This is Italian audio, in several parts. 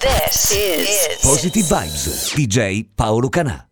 This is Positive Vibes, DJ Paolo Canà.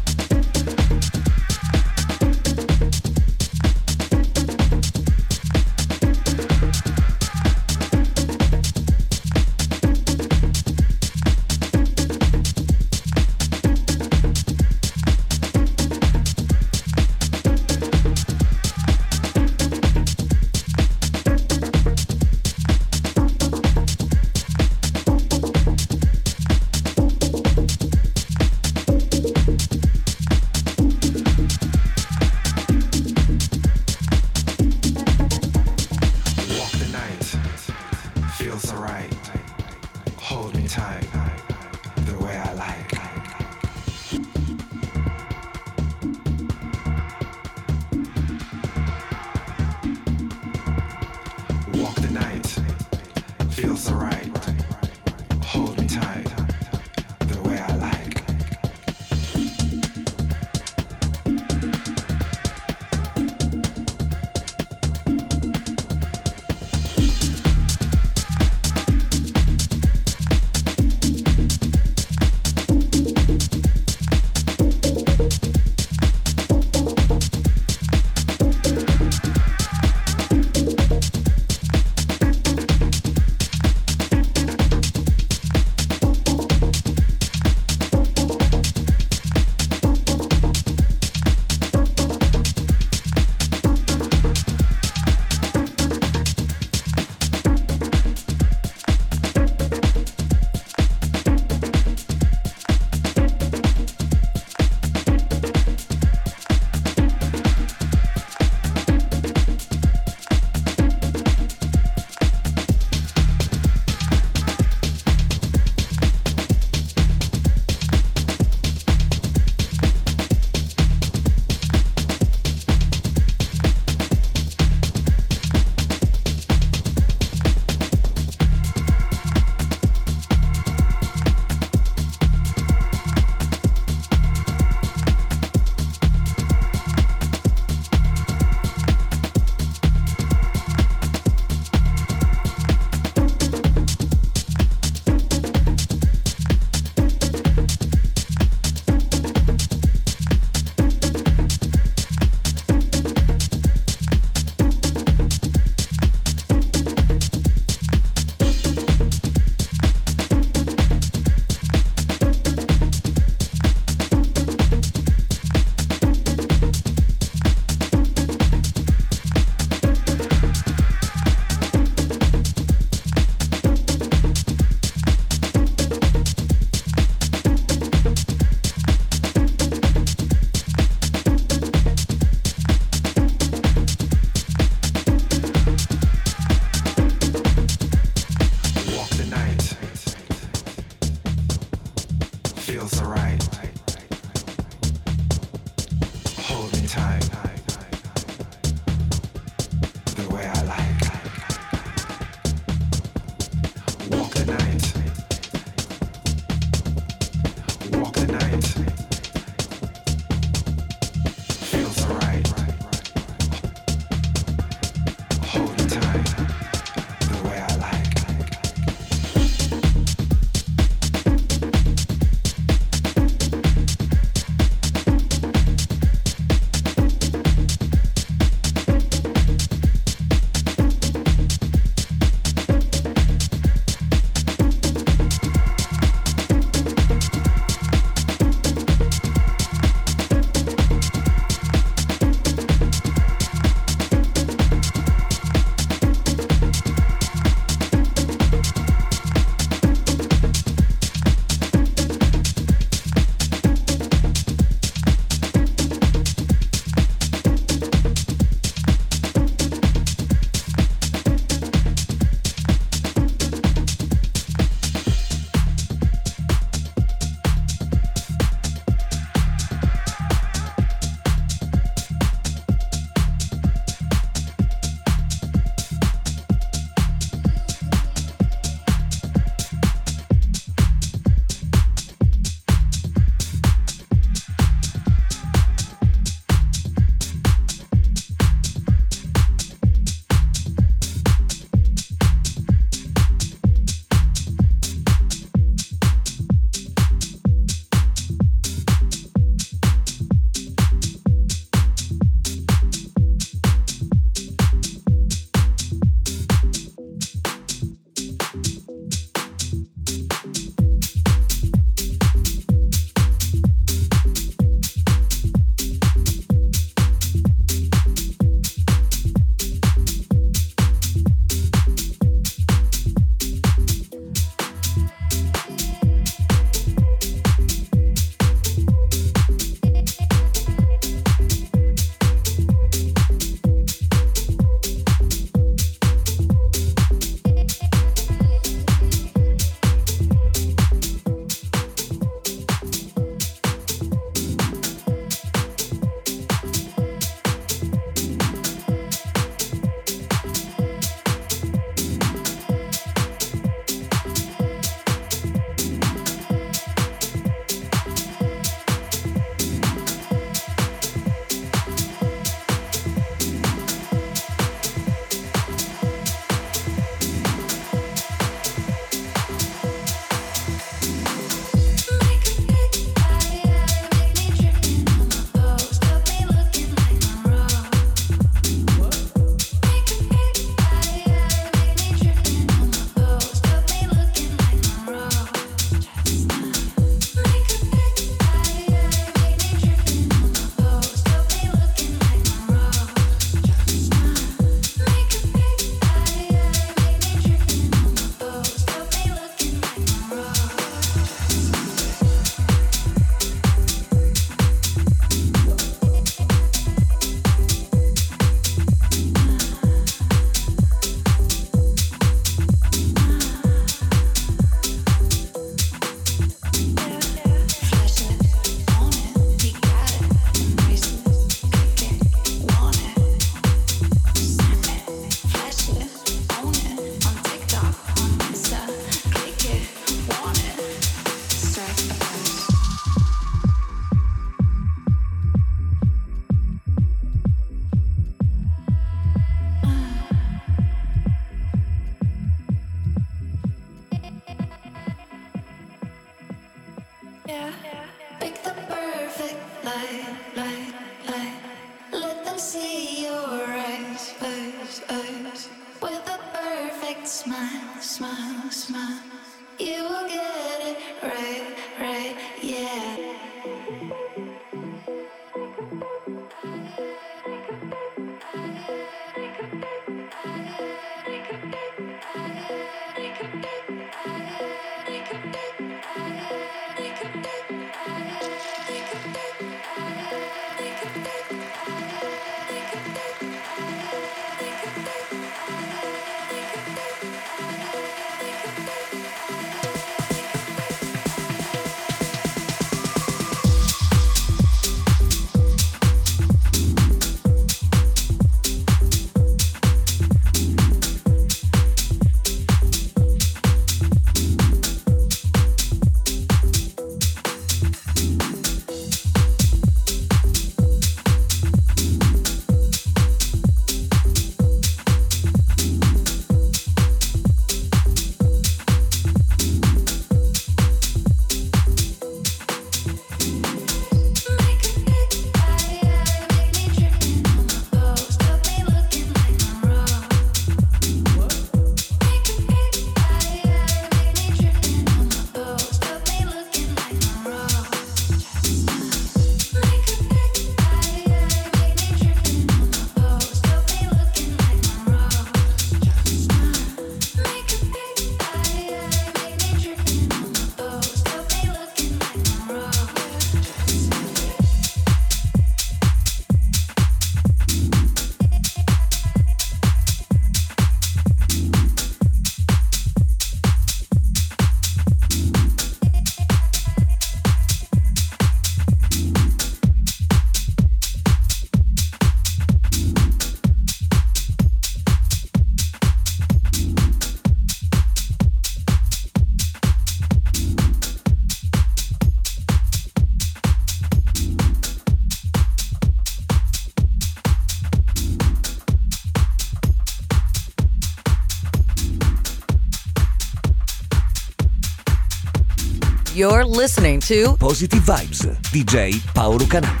You're listening to Positive Vibes, DJ Paolo Canà.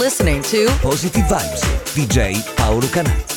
Listening to Positive Vibes, DJ Paolo Canal.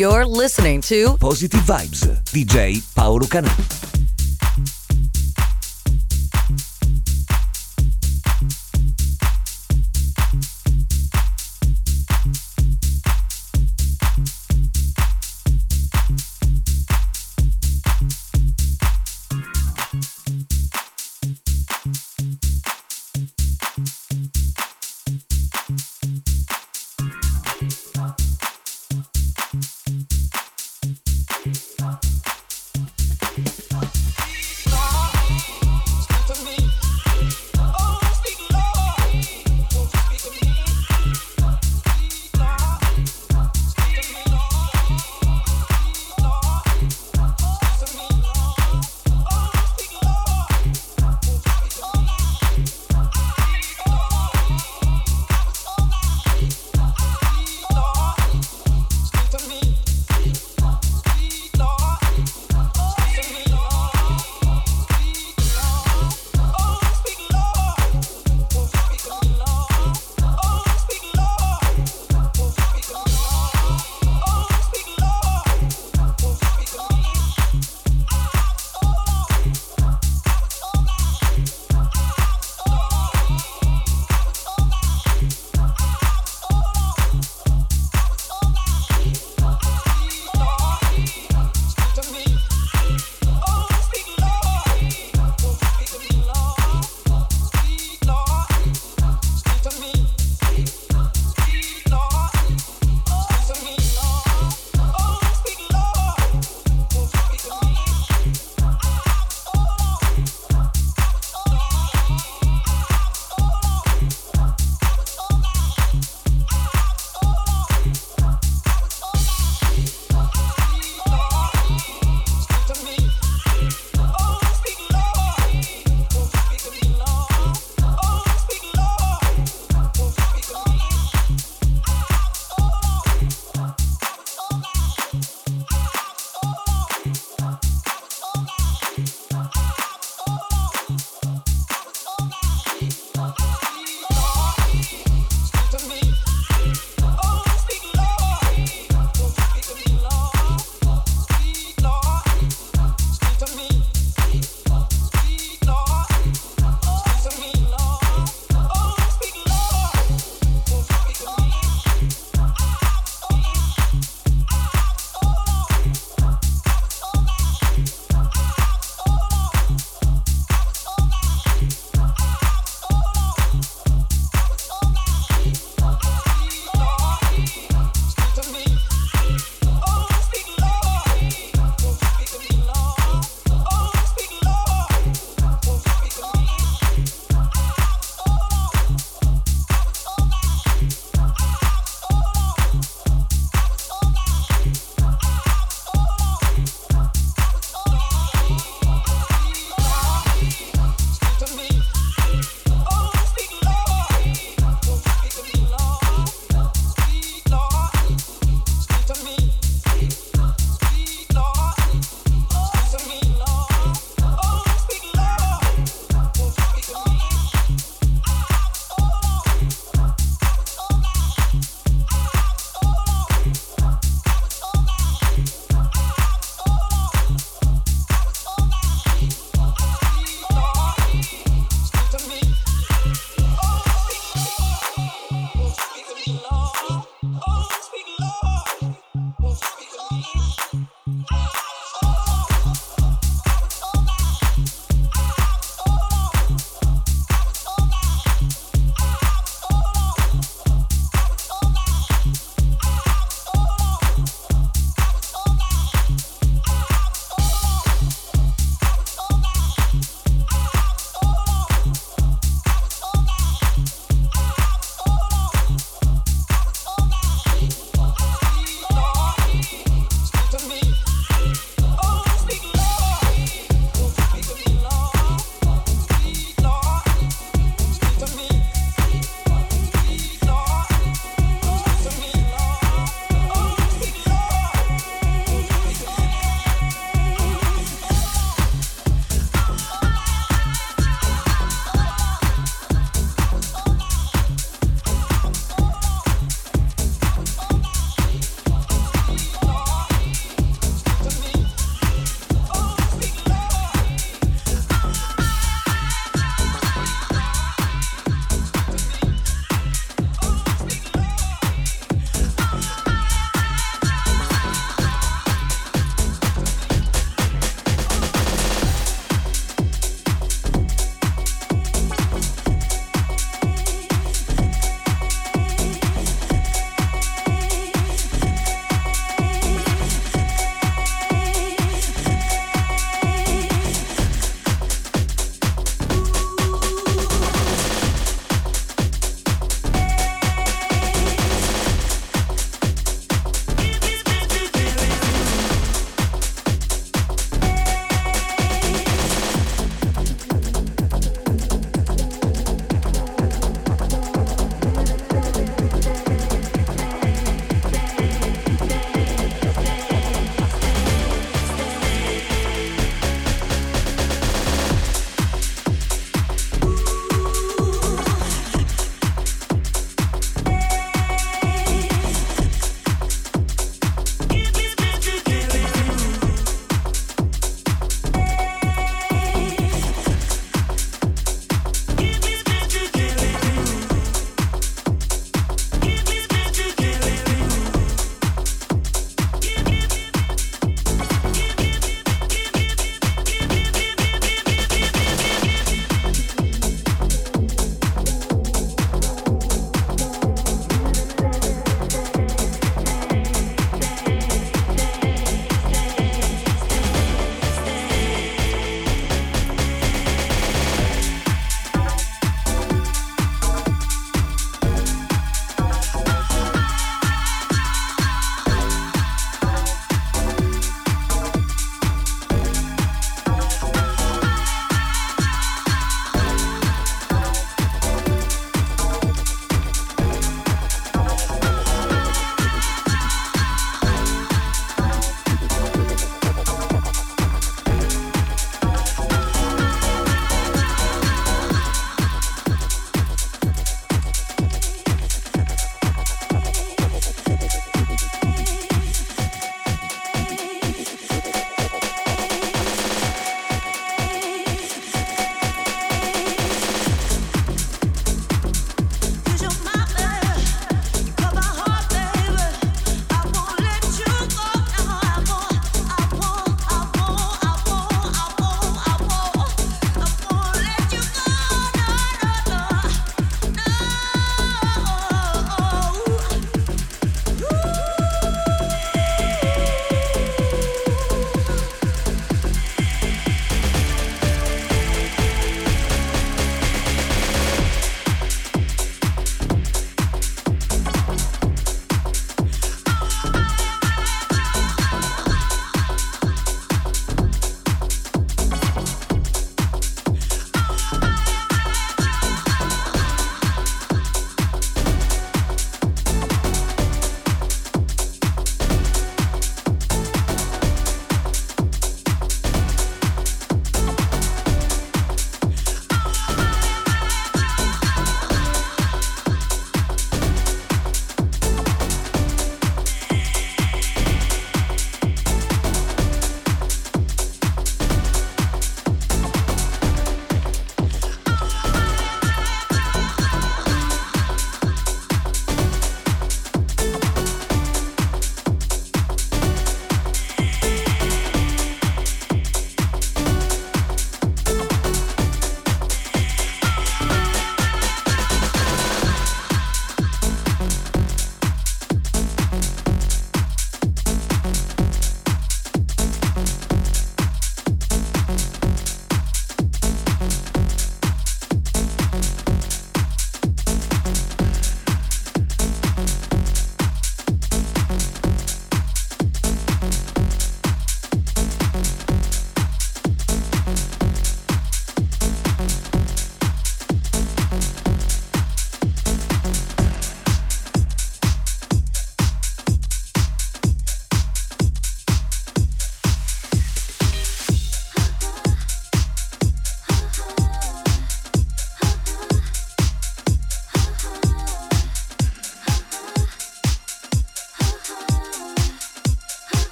You're listening to Positive Vibes, DJ Paolo Canal.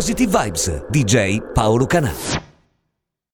Positive Vibes, DJ Paolo Canà.